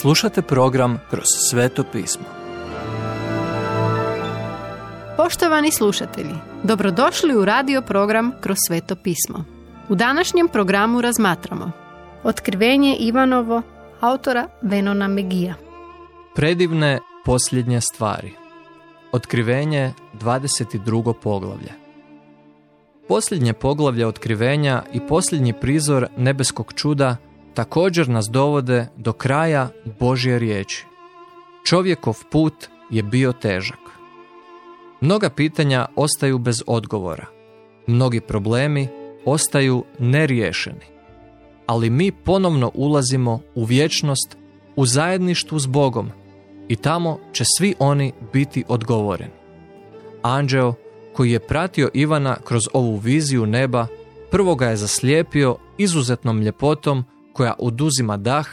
Slušate program Kroz sveto pismo. Poštovani slušatelji, dobrodošli u radio program Kroz sveto pismo. U današnjem programu razmatramo Otkrivenje Ivanovo autora Venona Megija. Predivne posljednje stvari. Otkrivenje 22. poglavlje. Posljednje poglavlje otkrivenja i posljednji prizor nebeskog čuda također nas dovode do kraja Božje riječi. Čovjekov put je bio težak. Mnoga pitanja ostaju bez odgovora. Mnogi problemi ostaju neriješeni. Ali mi ponovno ulazimo u vječnost u zajedništvu s Bogom i tamo će svi oni biti odgovoreni. Anđeo koji je pratio Ivana kroz ovu viziju neba, prvo ga je zaslijepio izuzetnom ljepotom koja oduzima dah,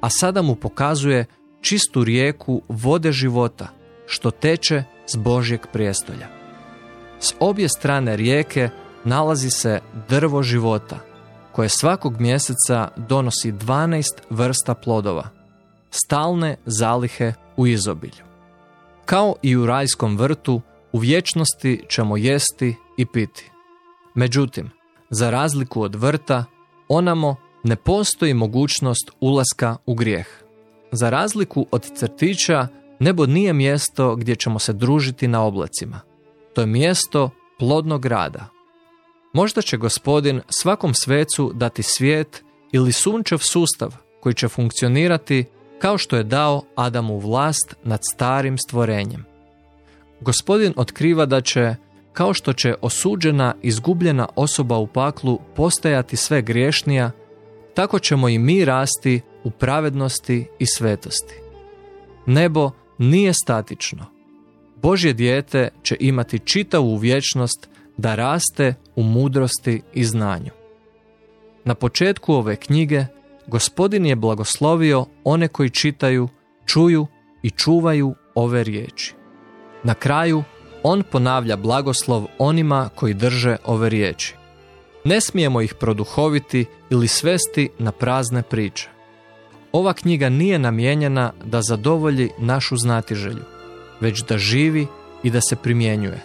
a sada mu pokazuje čistu rijeku vode života, što teče s Božjeg prijestolja. S obje strane rijeke nalazi se drvo života, koje svakog mjeseca donosi 12 vrsta plodova, stalne zalihe u izobilju. Kao i u rajskom vrtu, u vječnosti ćemo jesti i piti. Međutim, za razliku od vrta, onamo ne postoji mogućnost ulaska u grijeh. Za razliku od crtića, nebo nije mjesto gdje ćemo se družiti na oblacima. To je mjesto plodnog rada. Možda će gospodin svakom svecu dati svijet ili sunčev sustav koji će funkcionirati kao što je dao Adamu vlast nad starim stvorenjem. Gospodin otkriva da će, kao što će osuđena izgubljena osoba u paklu postajati sve griješnija, tako ćemo i mi rasti u pravednosti i svetosti. Nebo nije statično. Božje dijete će imati čitavu vječnost da raste u mudrosti i znanju. Na početku ove knjige Gospodin je blagoslovio one koji čitaju, čuju i čuvaju ove riječi. Na kraju, on ponavlja blagoslov onima koji drže ove riječi. Ne smijemo ih produhoviti ili svesti na prazne priče. Ova knjiga nije namijenjena da zadovolji našu znatiželju, već da živi i da se primjenjuje.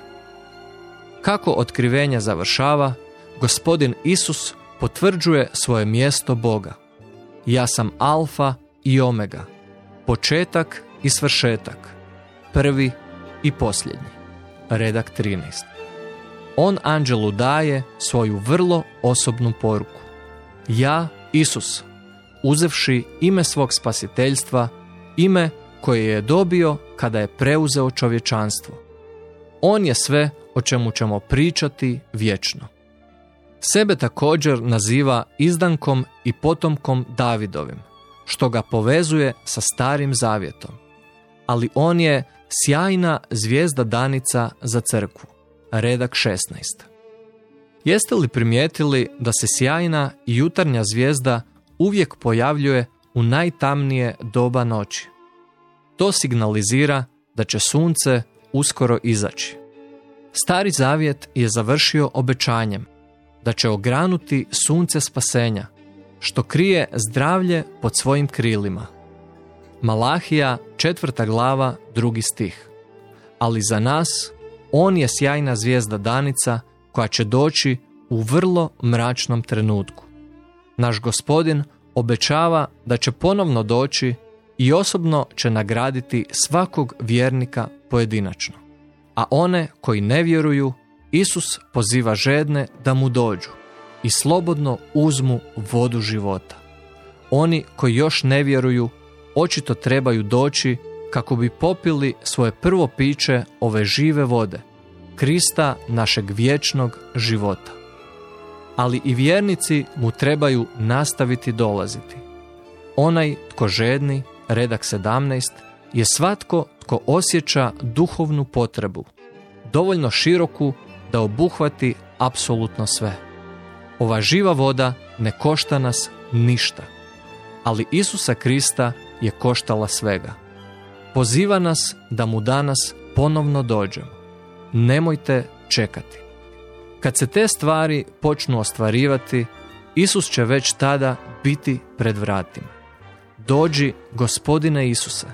Kako otkrivenje završava, gospodin Isus potvrđuje svoje mjesto Boga. Ja sam alfa i omega, početak i svršetak, prvi i posljednji. Redak 13. On anđelu daje svoju vrlo osobnu poruku. Ja, Isus, uzevši ime svog spasiteljstva, ime koje je dobio kada je preuzeo čovječanstvo. On je sve o čemu ćemo pričati vječno. Sebe također naziva izdankom i potomkom Davidovim, što ga povezuje sa starim zavjetom. Ali on je sjajna zvijezda danica za crkvu, redak 16. Jeste li primijetili da se sjajna i jutarnja zvijezda uvijek pojavljuje u najtamnije doba noći? To signalizira da će sunce uskoro izaći. Stari zavjet je završio obećanjem da će ogranuti sunce spasenja, što krije zdravlje pod svojim krilima. Malahija, četvrta glava, drugi stih. Ali za nas, on je sjajna zvijezda danica koja će doći u vrlo mračnom trenutku. Naš gospodin obećava da će ponovno doći i osobno će nagraditi svakog vjernika pojedinačno. A one koji ne vjeruju, Isus poziva žedne da mu dođu i slobodno uzmu vodu života. Oni koji još ne vjeruju, očito trebaju doći kako bi popili svoje prvo piće ove žive vode, Krista našeg vječnog života. Ali i vjernici mu trebaju nastaviti dolaziti. Onaj tko žedni, redak 17, je svatko tko osjeća duhovnu potrebu, dovoljno široku da obuhvati apsolutno sve. Ova živa voda ne košta nas ništa, ali Isusa Krista je koštala svega. Poziva nas da mu danas ponovno dođemo. Nemojte čekati. Kad se te stvari počnu ostvarivati, Isus će već tada biti pred vratima. Dođi, gospodine Isuse.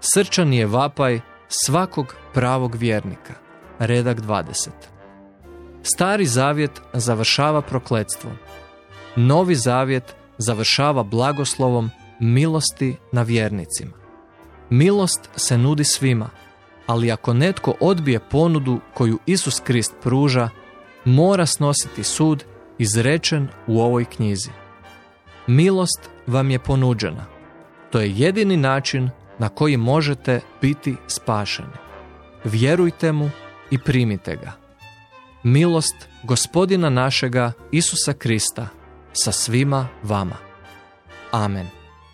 Srčan je vapaj svakog pravog vjernika. Redak 20. Stari zavjet završava prokletstvom. Novi zavjet završava blagoslovom milosti na vjernicima. Milost se nudi svima, ali ako netko odbije ponudu koju Isus Krist pruža, mora snositi sud izrečen u ovoj knjizi. Milost vam je ponuđena. To je jedini način na koji možete biti spašeni. Vjerujte mu i primite ga. Milost gospodina našega Isusa Krista sa svima vama. Amen.